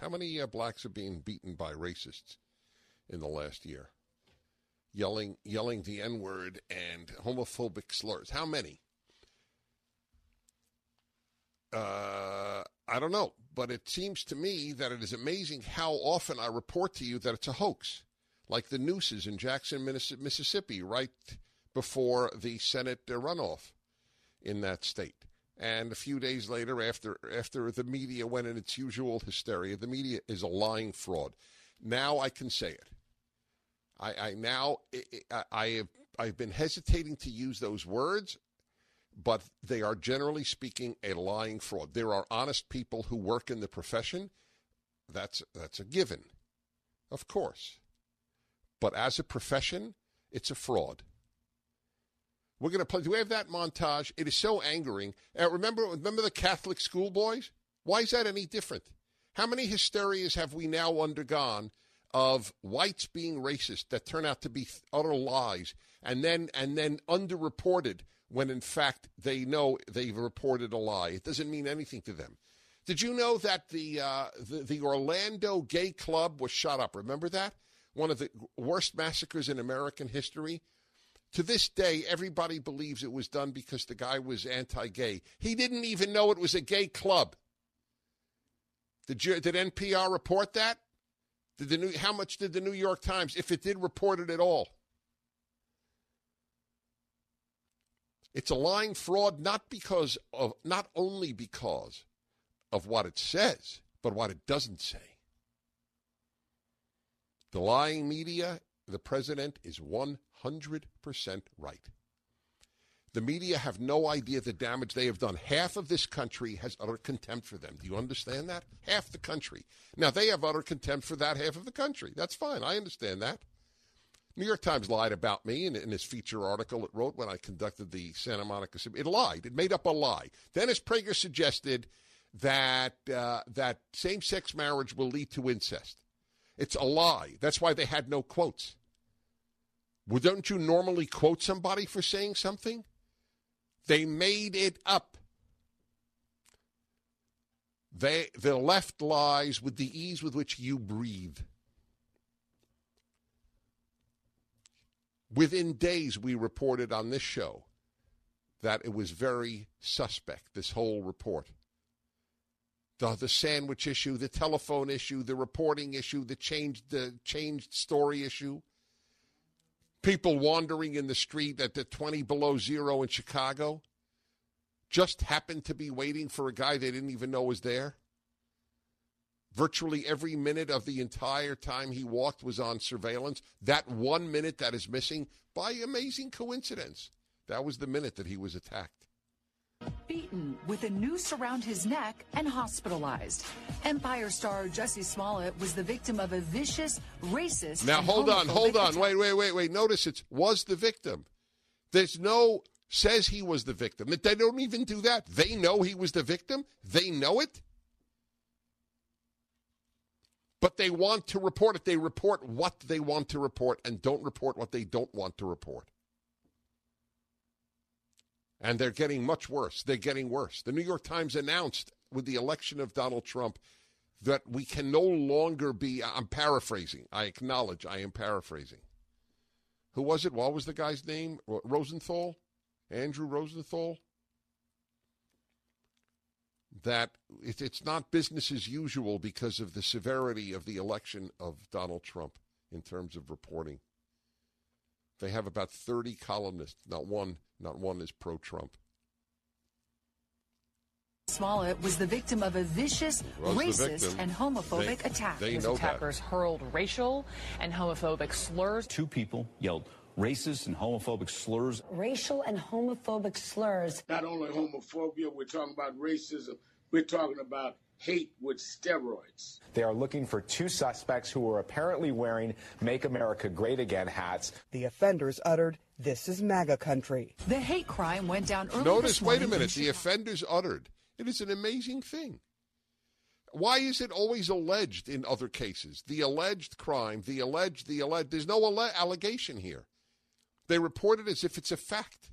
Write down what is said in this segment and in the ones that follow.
How many uh, blacks are being beaten by racists in the last year? Yelling, yelling the N word and homophobic slurs. How many? Uh, I don't know, but it seems to me that it is amazing how often I report to you that it's a hoax, like the nooses in Jackson, Mississippi, right before the Senate runoff in that state. And a few days later, after after the media went in its usual hysteria, the media is a lying fraud. Now I can say it. I, I now I, I have I've been hesitating to use those words, but they are generally speaking a lying fraud. There are honest people who work in the profession. That's that's a given, of course. But as a profession, it's a fraud. We're going to play. Do we have that montage? It is so angering. Uh, remember, remember the Catholic schoolboys? Why is that any different? How many hysterias have we now undergone of whites being racist that turn out to be utter lies, and then and then underreported when in fact they know they've reported a lie? It doesn't mean anything to them. Did you know that the, uh, the the Orlando gay club was shot up? Remember that one of the worst massacres in American history to this day, everybody believes it was done because the guy was anti gay. He didn't even know it was a gay club. Did, you, did NPR report that? Did the new, how much did the New York Times, if it did report it at all? It's a lying fraud not because of not only because of what it says, but what it doesn't say. The lying media, the president is 100% right. The media have no idea the damage they have done. Half of this country has utter contempt for them. Do you understand that? Half the country. Now, they have utter contempt for that half of the country. That's fine. I understand that. New York Times lied about me in, in his feature article it wrote when I conducted the Santa Monica. It lied. It made up a lie. Dennis Prager suggested that uh, that same-sex marriage will lead to incest. It's a lie. That's why they had no quotes. Well, don't you normally quote somebody for saying something? They made it up. They, the left lies with the ease with which you breathe. Within days, we reported on this show that it was very suspect, this whole report. The, the sandwich issue, the telephone issue, the reporting issue, the changed, the changed story issue people wandering in the street at the 20 below zero in Chicago just happened to be waiting for a guy they didn't even know was there? Virtually every minute of the entire time he walked was on surveillance. That one minute that is missing, by amazing coincidence, that was the minute that he was attacked beaten with a noose around his neck and hospitalized. Empire star Jussie Smollett was the victim of a vicious, racist. Now hold on, hold on, attack. wait, wait, wait, wait. Notice it was the victim. There's no says he was the victim. They don't even do that. They know he was the victim. They know it. But they want to report it. They report what they want to report and don't report what they don't want to report. And they're getting much worse. They're getting worse. The New York Times announced with the election of Donald Trump that we can no longer be. I'm paraphrasing. I acknowledge I am paraphrasing. Who was it? What was the guy's name? Rosenthal? Andrew Rosenthal? That it's not business as usual because of the severity of the election of Donald Trump in terms of reporting. They have about 30 columnists, not one not one is pro Trump. Smollett was the victim of a vicious, racist, and homophobic they, attack. They know attackers that. hurled racial and homophobic slurs. Two people yelled racist and homophobic slurs. Racial and homophobic slurs. Not only homophobia, we're talking about racism. We're talking about hate with steroids. They are looking for two suspects who were apparently wearing Make America Great Again hats. The offenders uttered, This is MAGA country. The hate crime went down early Notice, this wait a minute, the offenders uttered. It is an amazing thing. Why is it always alleged in other cases? The alleged crime, the alleged, the alleged. There's no alle- allegation here. They report it as if it's a fact.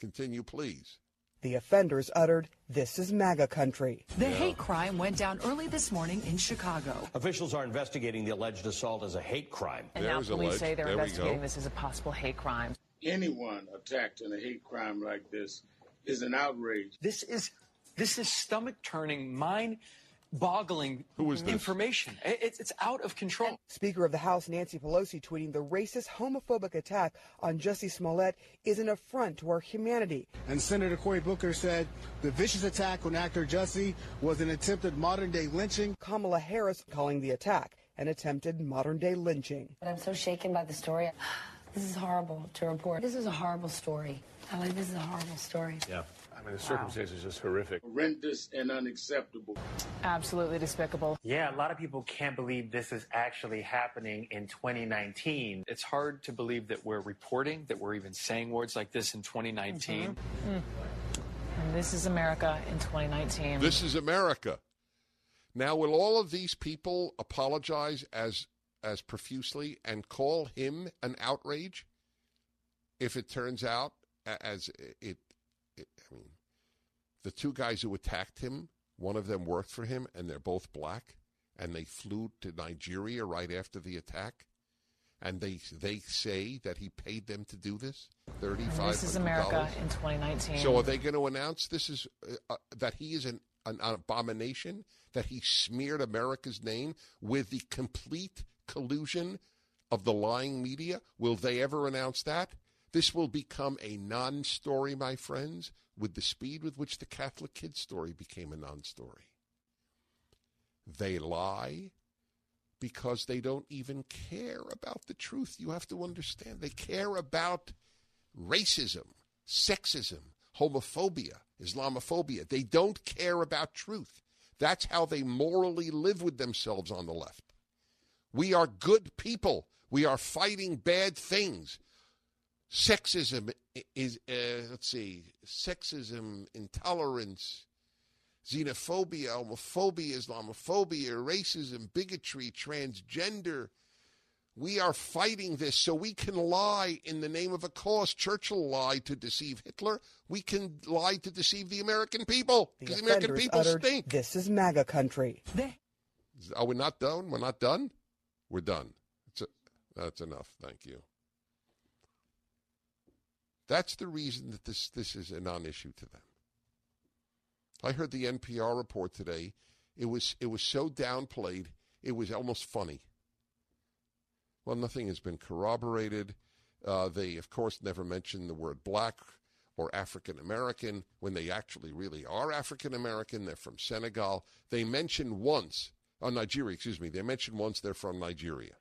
Continue, please. The offenders uttered, This is MAGA country. The hate crime went down early this morning in Chicago. Officials are investigating the alleged assault as a hate crime. And now police say they're investigating this as a possible hate crime. Anyone attacked in a hate crime like this is an outrage. This is this is stomach turning, mind boggling information. It's, it's out of control. Speaker of the House Nancy Pelosi tweeting the racist, homophobic attack on Jussie Smollett is an affront to our humanity. And Senator Cory Booker said the vicious attack on actor Jussie was an attempted modern day lynching. Kamala Harris calling the attack an attempted modern day lynching. But I'm so shaken by the story. This is horrible to report. This is a horrible story. I like this is a horrible story. Yeah. I mean, the circumstances are just horrific. Horrendous and unacceptable. Absolutely despicable. Yeah, a lot of people can't believe this is actually happening in 2019. It's hard to believe that we're reporting, that we're even saying words like this in 2019. Mm-hmm. Mm. And this is America in 2019. This is America. Now, will all of these people apologize as as profusely and call him an outrage if it turns out as it, it I mean, the two guys who attacked him, one of them worked for him, and they're both black, and they flew to Nigeria right after the attack, and they they say that he paid them to do this. Thirty five. This is America in 2019. So are they going to announce this is uh, uh, that he is an, an abomination? That he smeared America's name with the complete collusion of the lying media? Will they ever announce that? This will become a non story, my friends, with the speed with which the Catholic kid story became a non story. They lie because they don't even care about the truth. You have to understand. They care about racism, sexism, homophobia, Islamophobia. They don't care about truth. That's how they morally live with themselves on the left. We are good people. We are fighting bad things. Sexism is, uh, let's see, sexism, intolerance, xenophobia, homophobia, Islamophobia, racism, bigotry, transgender. We are fighting this so we can lie in the name of a cause. Churchill lied to deceive Hitler. We can lie to deceive the American people because the, the American people uttered, stink. This is MAGA country. Are we not done? We're not done? We're done. A, that's enough. Thank you. That's the reason that this, this is a non issue to them. I heard the NPR report today. It was it was so downplayed, it was almost funny. Well, nothing has been corroborated. Uh, they, of course, never mentioned the word black or African American when they actually really are African American. They're from Senegal. They mentioned once, oh, Nigeria, excuse me, they mentioned once they're from Nigeria.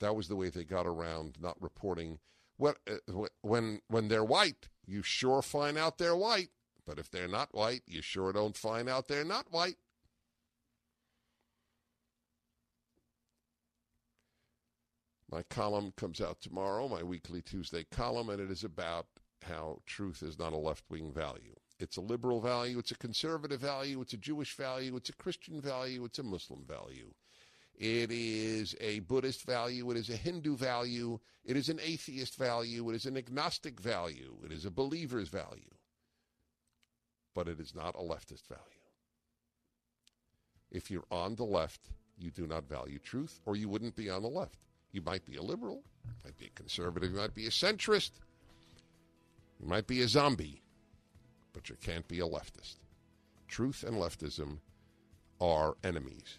That was the way they got around not reporting. Uh, when when they're white, you sure find out they're white. But if they're not white, you sure don't find out they're not white. My column comes out tomorrow, my weekly Tuesday column, and it is about how truth is not a left wing value. It's a liberal value, it's a conservative value, it's a Jewish value, it's a Christian value, it's a Muslim value. It is a Buddhist value, it is a Hindu value, it is an atheist value, it is an agnostic value, it is a believer's value. But it is not a leftist value. If you're on the left, you do not value truth, or you wouldn't be on the left. You might be a liberal, might be a conservative, you might be a centrist, you might be a zombie, but you can't be a leftist. Truth and leftism are enemies.